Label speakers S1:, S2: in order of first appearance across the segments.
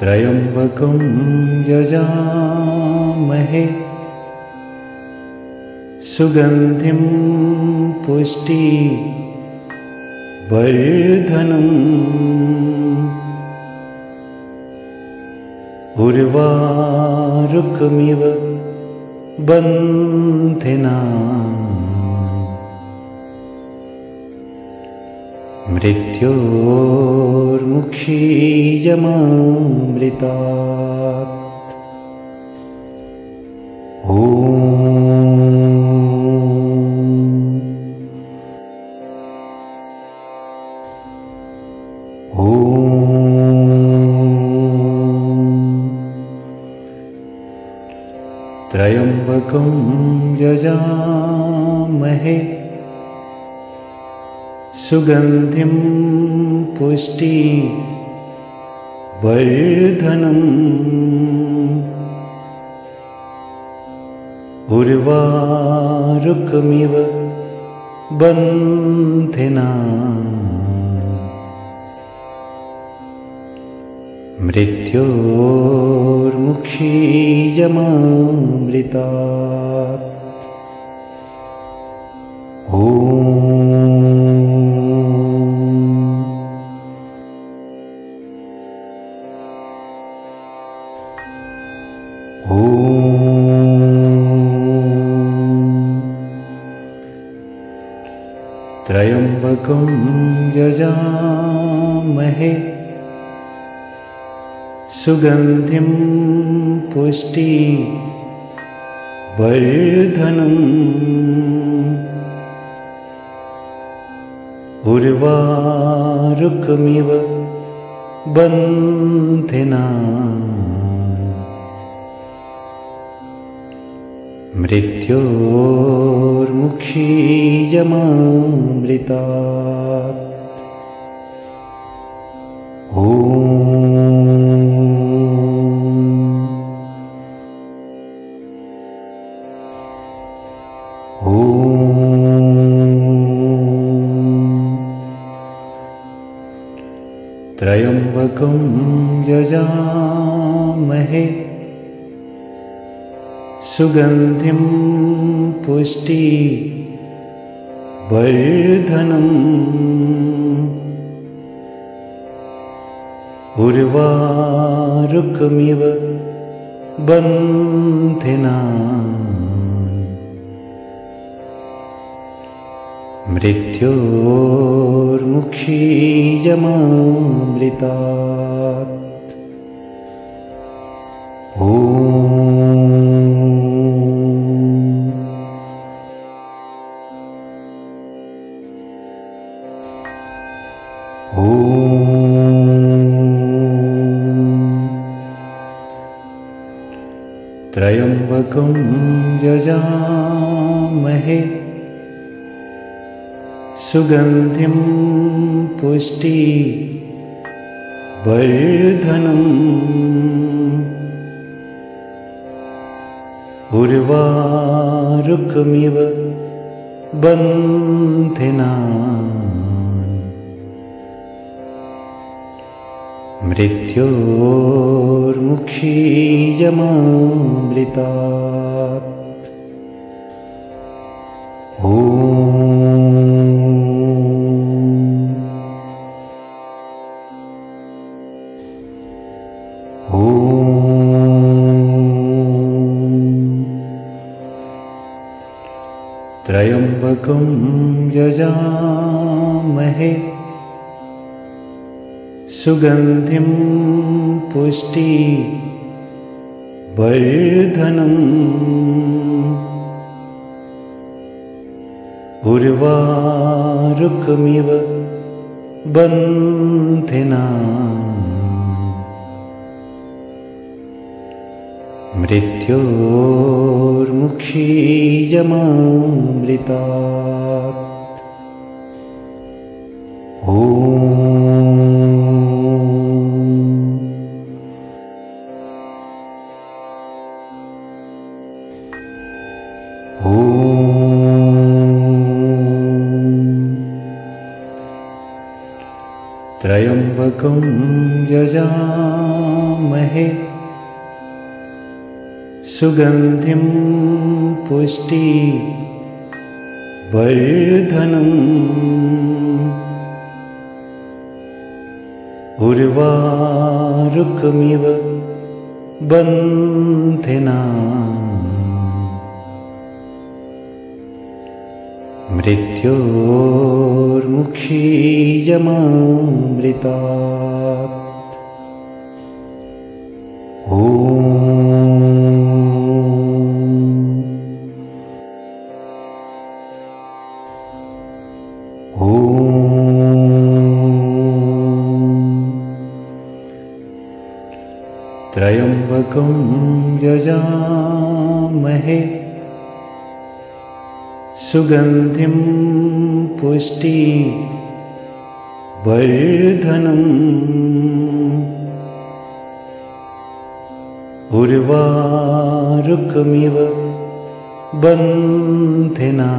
S1: त्र्यम्बकं यजामहे सुगन्धिं पुष्टि वर्धनम् उर्वारुकमिव बन्धिना मृत्योर्मुक्षीयमामृतात् त्र्यम्बकं यजामहे सुगन्धिं पुष्टि वर्धनम् उर्वारुकमिव बन्धिना। मृत्योर्मुक्षीयमामृतात् त्र्यम्बकं यजामहे। सुगन्धिं पुष्टि वर्धनम् उर्वारुकमिव बन्धिना मृत्योर्मुक्षीयमामृतात् त्र्यम्बकं सुगन्धिं पुष्टि वर्धनम् उर्वारुकमिव बन्धिना। मृत्योर्मुक्षीयमामृतात् यजामहे। सुगन्धिं पुष्टि वर्धनम् उर्वारुकमिव बन्धिना मृत्योर्मुक्षीयमामृतात् त्र्यम्बकं यजामहे सुगन्धिं पुष्टि वर्धनम् उर्वारुकमिव बन्धिना। मृत्योर्मुक्षीयमामृतात् त्र्यम्बकं यजामहे। सुगन्धिं पुष्टि वर्धनम् उर्वारुकमिव बन्धिना मृत्योर्मुक्षीयमामृतात् त्र्यम्बकं यजामहे सुगन्धिं पुष्टि वर्धनम् उर्वारुकमिव बन्धिना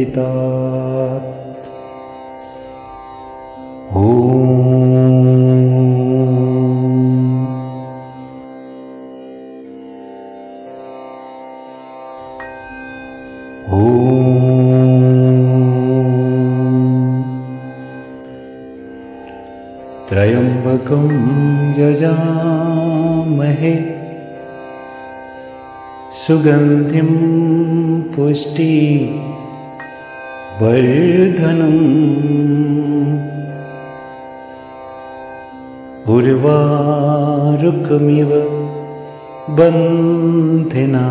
S1: मृत्योर्मुक्षीयमामृतात् यजामहे। सुगन्धिं पुष्टि वर्धनम्। उर्वारुकमिव बन्धिना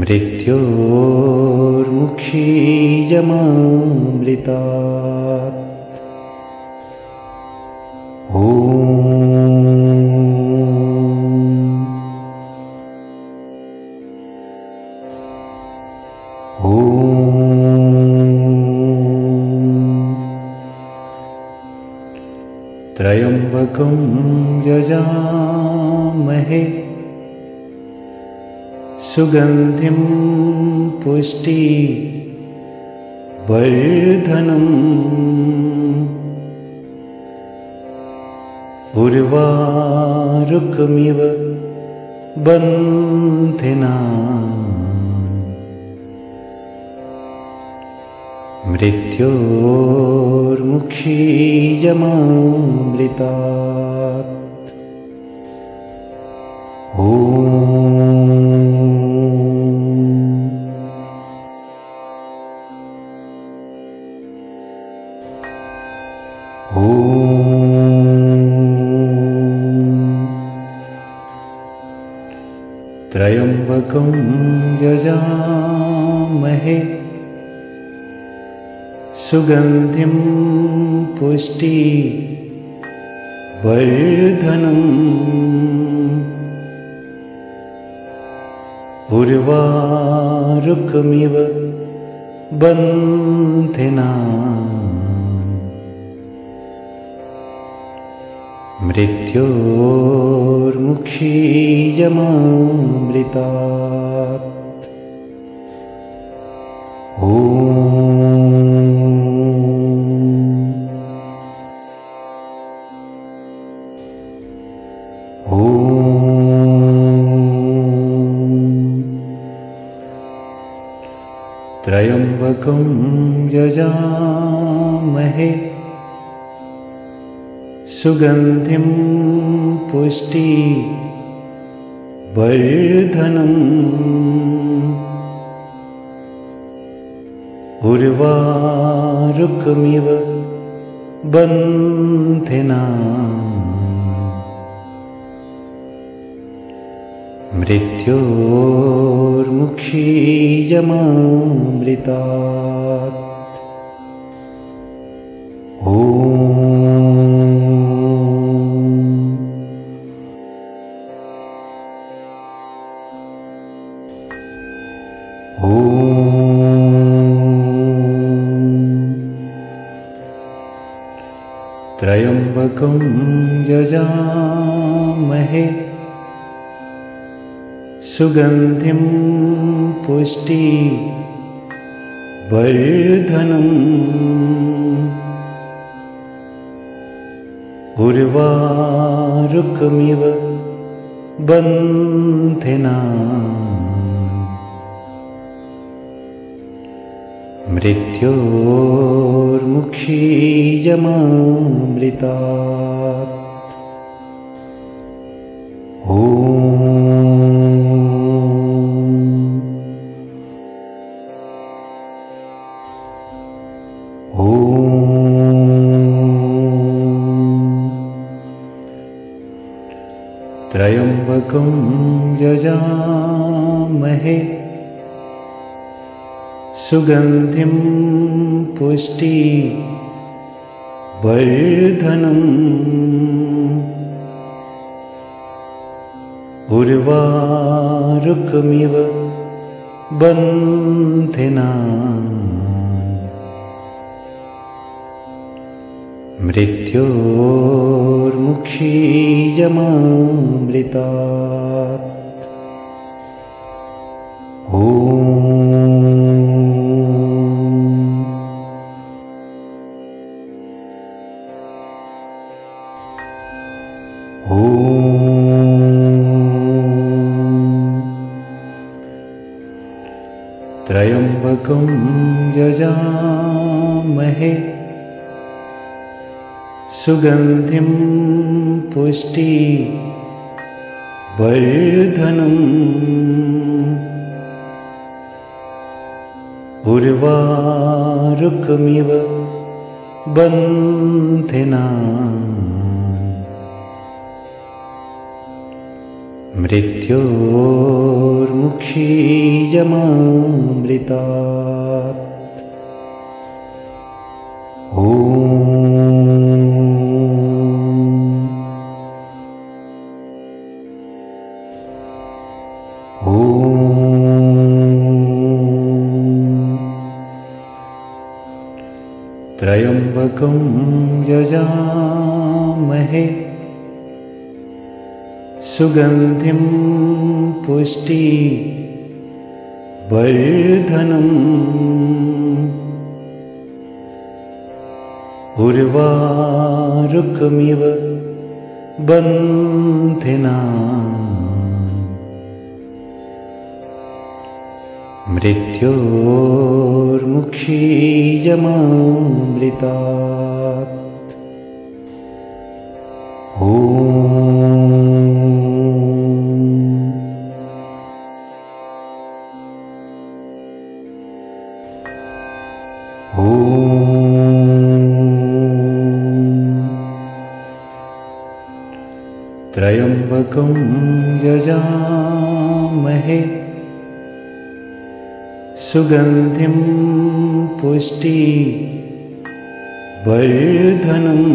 S1: मृत्योर्मुक्षीयमामृतात् त्र्यम्बकं यजामहे सुगन्धिं पुष्टि वर्धनम् उर्वारुकमिव बन्धिना। मृत्योर्मुक्षीयमामृतात् यजामहे। सुगन्धिं पुष्टि वर्धनम् उर्वारुकमिव बन्धिना मृत्योर्मुक्षीयमामृतात् त्र्यम्बकं यजामहे सुगन्धिं पुष्टि वर्धनम् उर्वारुकमिव बन्धिना। मृत्योर्मुक्षीयमामृतात् त्र्यम्बकं यजामहे। सुगन्धिं पुष्टि वर्धनम् उर्वारुकमिव बन्धिना मृत्योर्मुक्षीयमामृतात् त्र्यम्बकं यजामहे सुगन्धिं पुष्टि वर्धनम् उर्वारुकमिव बन्धिना। मृत्योर्मुक्षीयमामृतात् त्र्यम्बकं यजामहे सुगन्धिं पुष्टि वर्धनम् उर्वारुकमिव बन्धिना मृत्योर्मुक्षीयमामृतात् त्र्यम्बकं यजामहे सुगन्धिं पुष्टि वर्धनम् उर्वारुकमिव बन्धिना। मृत्योर्मुक्षीयमामृतात् त्र्यम्बकं सुगन्धिं पुष्टि वर्धनम्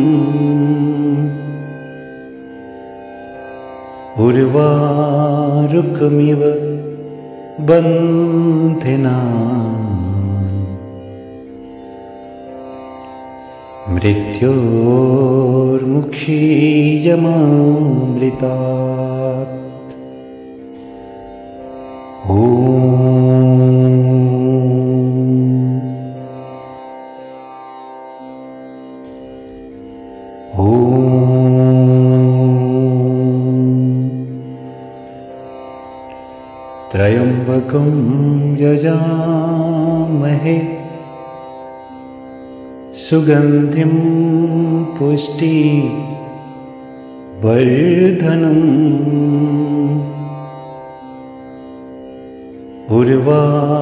S1: उर्वारुकमिव बन्धिना मृत्योर्मुक्षीयमामृतात् यजामहे। सुगन्धिं पुष्टि वर्धनम् उर्वारुकमिव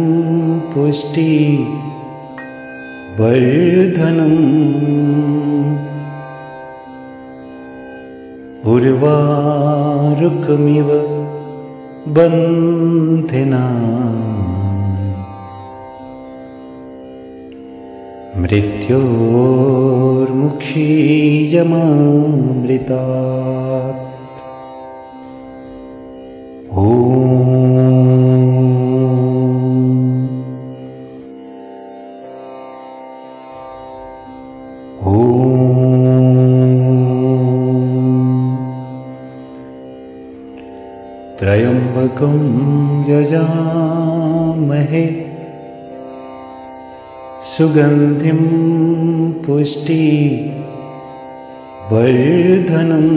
S1: पुष्टि वर्धनम् उर्वारुकमिव बन्धिना मृत्योर्मुक्षीयमामृतात् यजामहे। सुगन्धिं पुष्टि वर्धनम्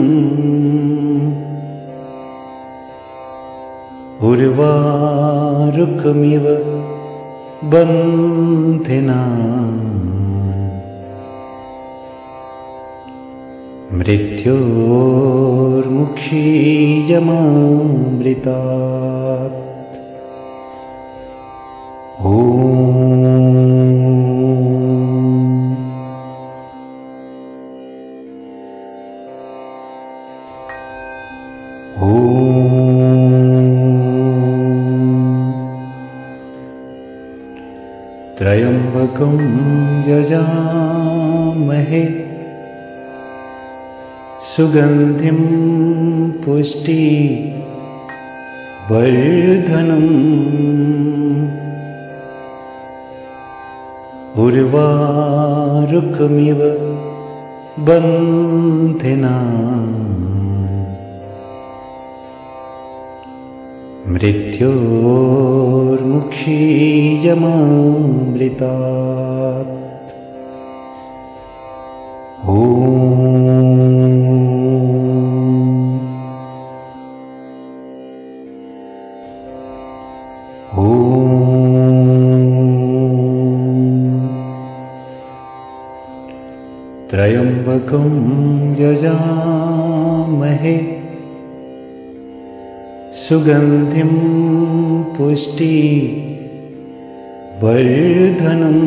S1: उर्वारुकमिव बन्धिना मृत्योर्मुक्षीयमामृतात् त्र्यम्बकं यजामहे सुगन्धिं पुष्टि वर्धनम् उर्वारुकमिव बन्धिना। मृत्योर्मुक्षीयमामृतात् त्र्यम्बकं यजामहे सुगन्धिं पुष्टि वर्धनम्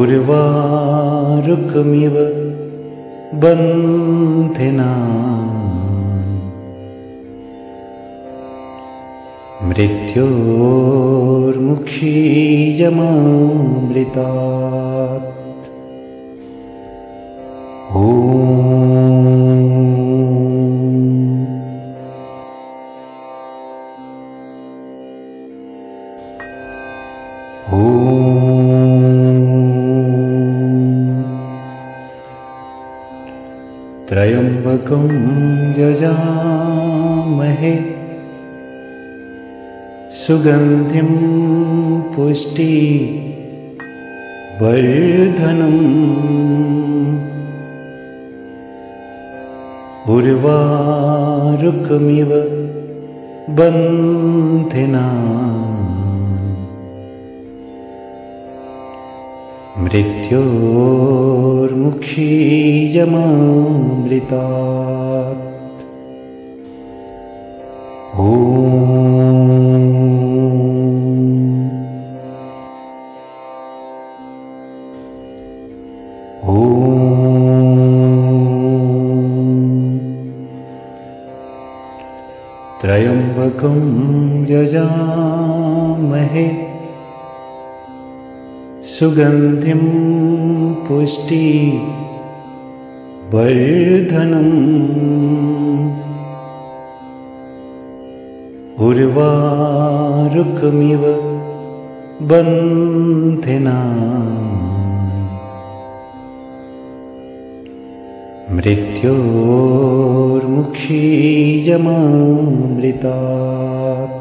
S1: उर्वारुकमिव बन्धिना मृत्योर्मुक्षीयमामृतात् त्र्यम्बकं यजामहे सुगन्धिं पुष्टि वर्धनम् उर्वारुकमिव बन्धिना। मृत्योर्मुक्षीयमामृतात् यजामहे। सुगन्धिं पुष्टि वर्धनम् उर्वारुकमिव बन्धिना मृत्योर्मुक्षीयमामृतात्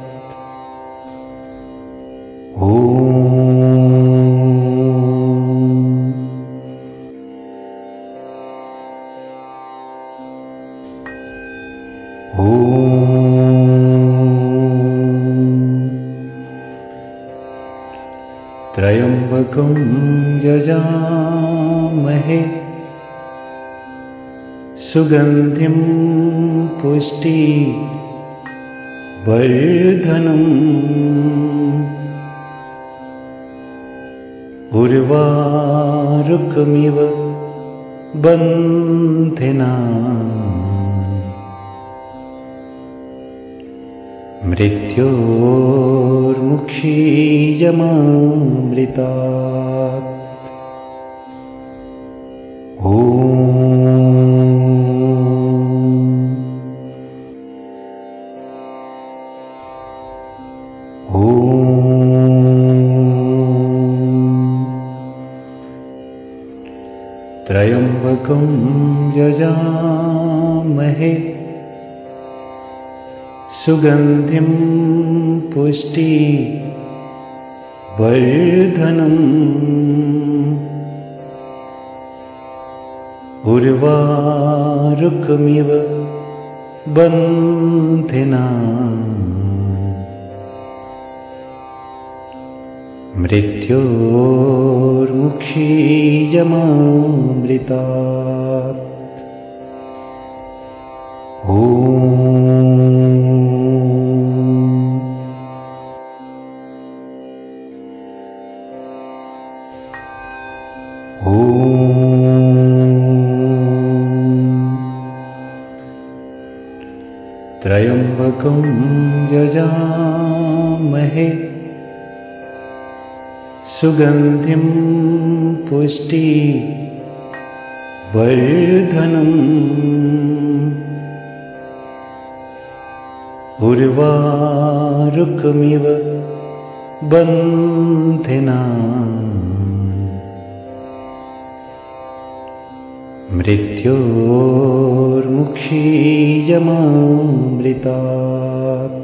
S1: त्र्यम्बकं यजामहे सुगन्धिं पुष्टि वर्धनम् उर्वारुकमिव बन्धिना मृत्योर्मुक्षीयमामृतात् यजामहे। सुगन्धिं पुष्टि वर्धनम् उर्वारुकमिव बन्धिना मृत्योर्मुक्षीयमामृतात् त्र्यम्बकं यजामहे सुगन्धिं पुष्टि वर्धनम् उर्वारुकमिव बन्धिना। मृत्योर्मुक्षीयमामृतात्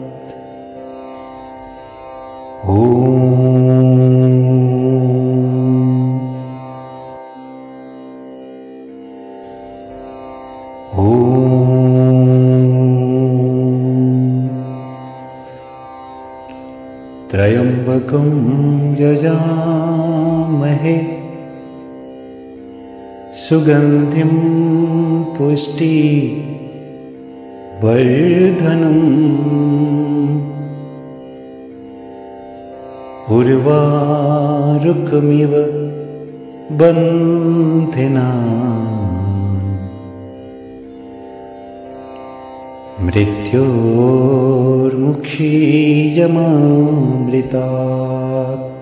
S1: त्र्यम्बकं यजामहे। सुगन्धिं पुष्टि वर्धनम् उर्वारुकमिव बन्धिना मृत्योर्मुक्षीयमामृतात्